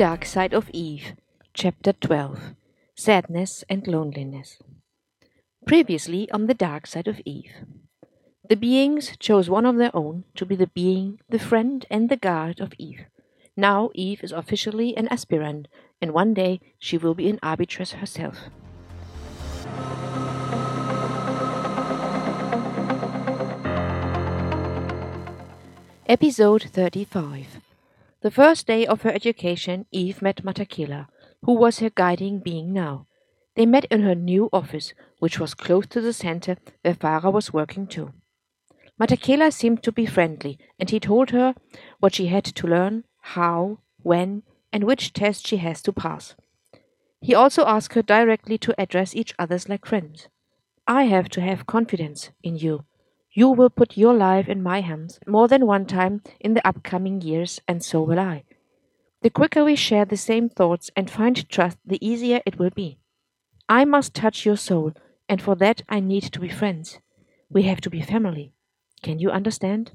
Dark Side of Eve, Chapter 12 Sadness and Loneliness. Previously on The Dark Side of Eve. The beings chose one of their own to be the being, the friend, and the guard of Eve. Now Eve is officially an aspirant, and one day she will be an arbitress herself. Episode 35 The first day of her education, Eve met Matakela, who was her guiding being now. They met in her new office, which was close to the center where Farah was working too. Matakela seemed to be friendly, and he told her what she had to learn, how, when, and which test she has to pass. He also asked her directly to address each other like friends. I have to have confidence in you, you will put your life in my hands more than one time in the upcoming years, and so will I. The quicker we share the same thoughts and find trust, the easier it will be. I must touch your soul, and for that I need to be friends. We have to be family. Can you understand?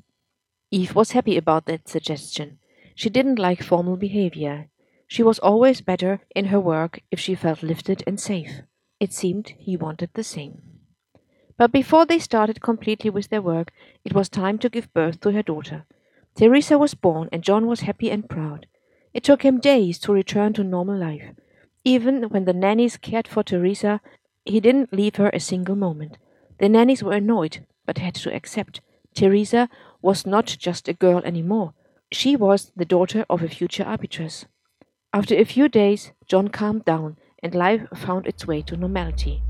Eve was happy about that suggestion. She didn't like formal behavior. She was always better in her work if she felt lifted and safe. It seemed he wanted the same. But before they started completely with their work, it was time to give birth to her daughter. Teresa was born, and John was happy and proud. It took him days to return to normal life. Even when the nannies cared for Teresa, he didn't leave her a single moment. The nannies were annoyed, but had to accept. Teresa was not just a girl anymore. She was the daughter of a future arbitress. After a few days, John calmed down, and life found its way to normality.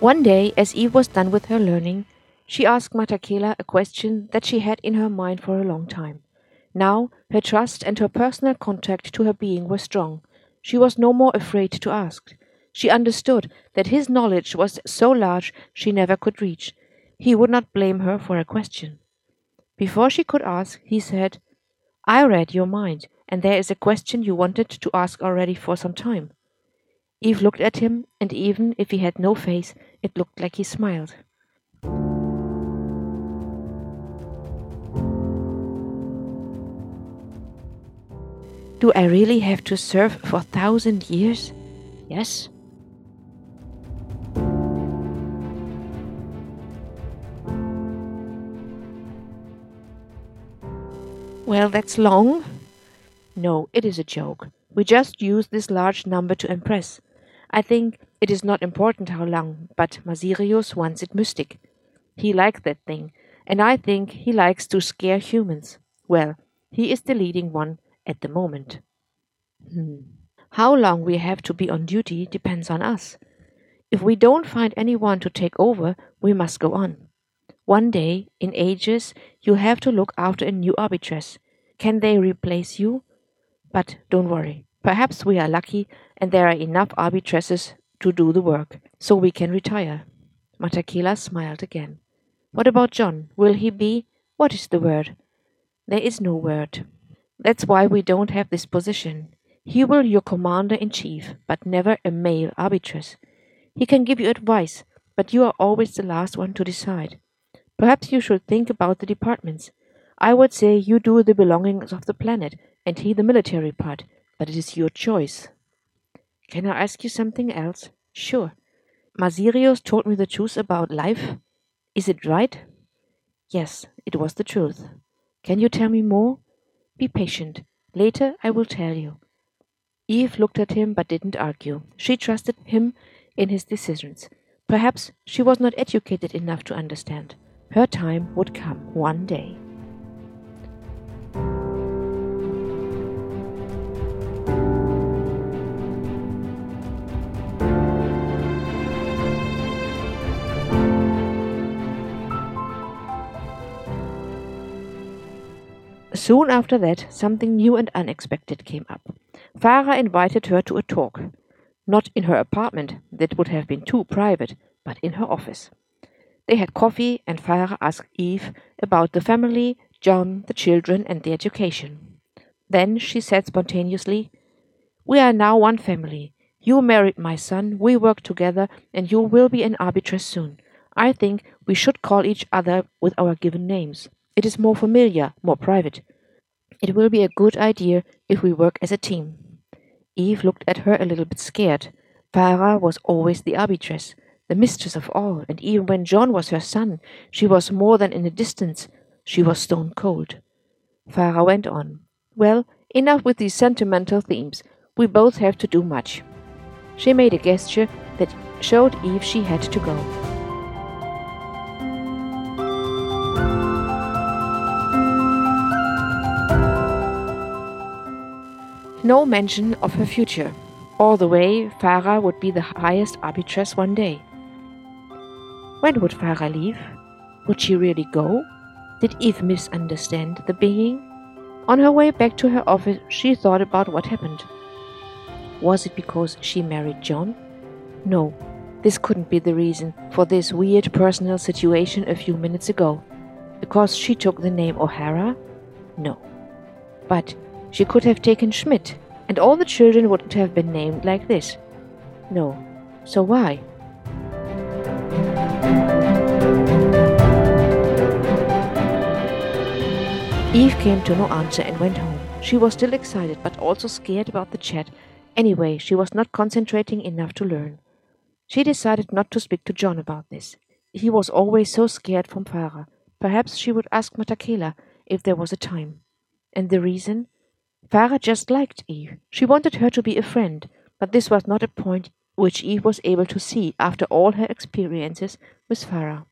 One day, as Eve was done with her learning, she asked Matakela a question that she had in her mind for a long time. Now, her trust and her personal contact to her being were strong. She was no more afraid to ask. She understood that his knowledge was so large she never could reach. He would not blame her for a question. Before she could ask, he said, I read your mind, and there is a question you wanted to ask already for some time. Eve looked at him, and even if he had no face, it looked like he smiled. Do I really have to serve for a thousand years? Yes. Well, that's long. No, it is a joke. We just use this large number to impress. I think it is not important how long, but Masirius wants it mystic. He likes that thing, and I think he likes to scare humans. Well, he is the leading one at the moment. Hmm. How long we have to be on duty depends on us. If we don't find anyone to take over, we must go on. One day, in ages, you have to look after a new arbitress. Can they replace you? But don't worry. Perhaps we are lucky and there are enough arbitresses to do the work, so we can retire. Matakela smiled again. What about John? Will he be? What is the word? There is no word. That's why we don't have this position. He will your commander in chief, but never a male arbitress. He can give you advice, but you are always the last one to decide. Perhaps you should think about the departments. I would say you do the belongings of the planet, and he the military part but it is your choice. Can I ask you something else? Sure. Masirius told me the truth about life. Is it right? Yes, it was the truth. Can you tell me more? Be patient. Later I will tell you. Eve looked at him but didn't argue. She trusted him in his decisions. Perhaps she was not educated enough to understand. Her time would come one day. Soon after that, something new and unexpected came up. Farah invited her to a talk. Not in her apartment, that would have been too private, but in her office. They had coffee, and Farah asked Eve about the family, John, the children, and the education. Then she said spontaneously, We are now one family. You married my son, we work together, and you will be an arbitress soon. I think we should call each other with our given names. It is more familiar, more private. It will be a good idea if we work as a team. Eve looked at her a little bit scared. Farah was always the arbitress, the mistress of all, and even when John was her son, she was more than in the distance, she was stone cold. Farah went on. Well, enough with these sentimental themes. We both have to do much. She made a gesture that showed Eve she had to go. No mention of her future. All the way, Farah would be the highest arbitress one day. When would Farah leave? Would she really go? Did Eve misunderstand the being? On her way back to her office, she thought about what happened. Was it because she married John? No, this couldn't be the reason for this weird personal situation a few minutes ago. Because she took the name O'Hara? No. But she could have taken Schmidt, and all the children wouldn't have been named like this. No. So why? Eve came to no answer and went home. She was still excited, but also scared about the chat. Anyway, she was not concentrating enough to learn. She decided not to speak to John about this. He was always so scared from Farah. Perhaps she would ask Matakela if there was a time. And the reason? Farah just liked Eve. She wanted her to be a friend, but this was not a point which Eve was able to see after all her experiences with Farah.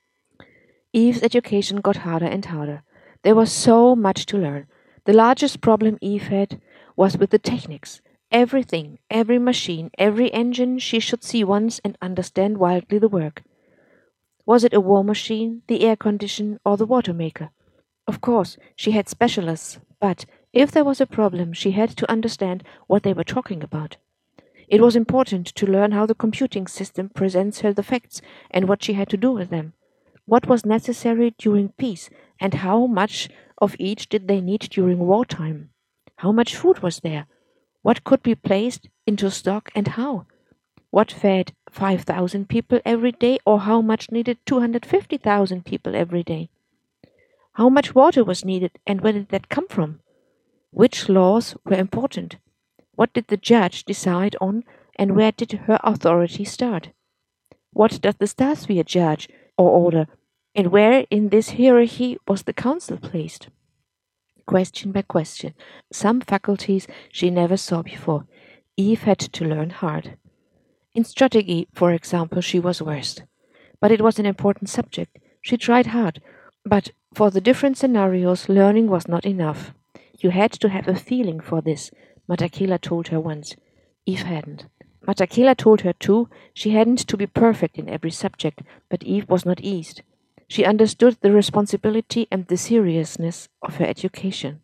Eve's education got harder and harder. There was so much to learn. The largest problem Eve had was with the techniques. Everything, every machine, every engine she should see once and understand wildly the work. Was it a war machine, the air condition, or the water maker? Of course, she had specialists, but if there was a problem, she had to understand what they were talking about. It was important to learn how the computing system presents her the facts and what she had to do with them. What was necessary during peace and how much of each did they need during wartime? How much food was there? What could be placed into stock and how? What fed 5,000 people every day or how much needed 250,000 people every day? How much water was needed and where did that come from? Which laws were important? What did the judge decide on and where did her authority start? What does the Starsphere judge or order and where in this hierarchy was the council placed? Question by question, some faculties she never saw before, Eve had to learn hard. In strategy, for example, she was worst. But it was an important subject. She tried hard. But for the different scenarios, learning was not enough. You had to have a feeling for this, Matakela told her once. Eve hadn't. Matakela told her too she hadn't to be perfect in every subject, but Eve was not eased. She understood the responsibility and the seriousness of her education.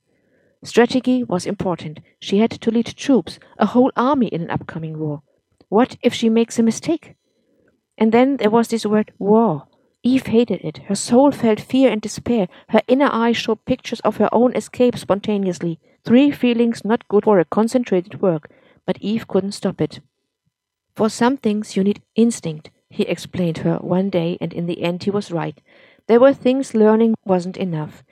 Strategy was important. She had to lead troops, a whole army in an upcoming war. What if she makes a mistake? And then there was this word war. Eve hated it. Her soul felt fear and despair. Her inner eye showed pictures of her own escape spontaneously. Three feelings not good for a concentrated work, but Eve couldn't stop it. For some things you need instinct, he explained her one day, and in the end he was right. There were things learning wasn't enough.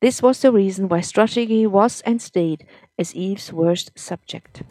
This was the reason why strategy was and stayed as Eve's worst subject.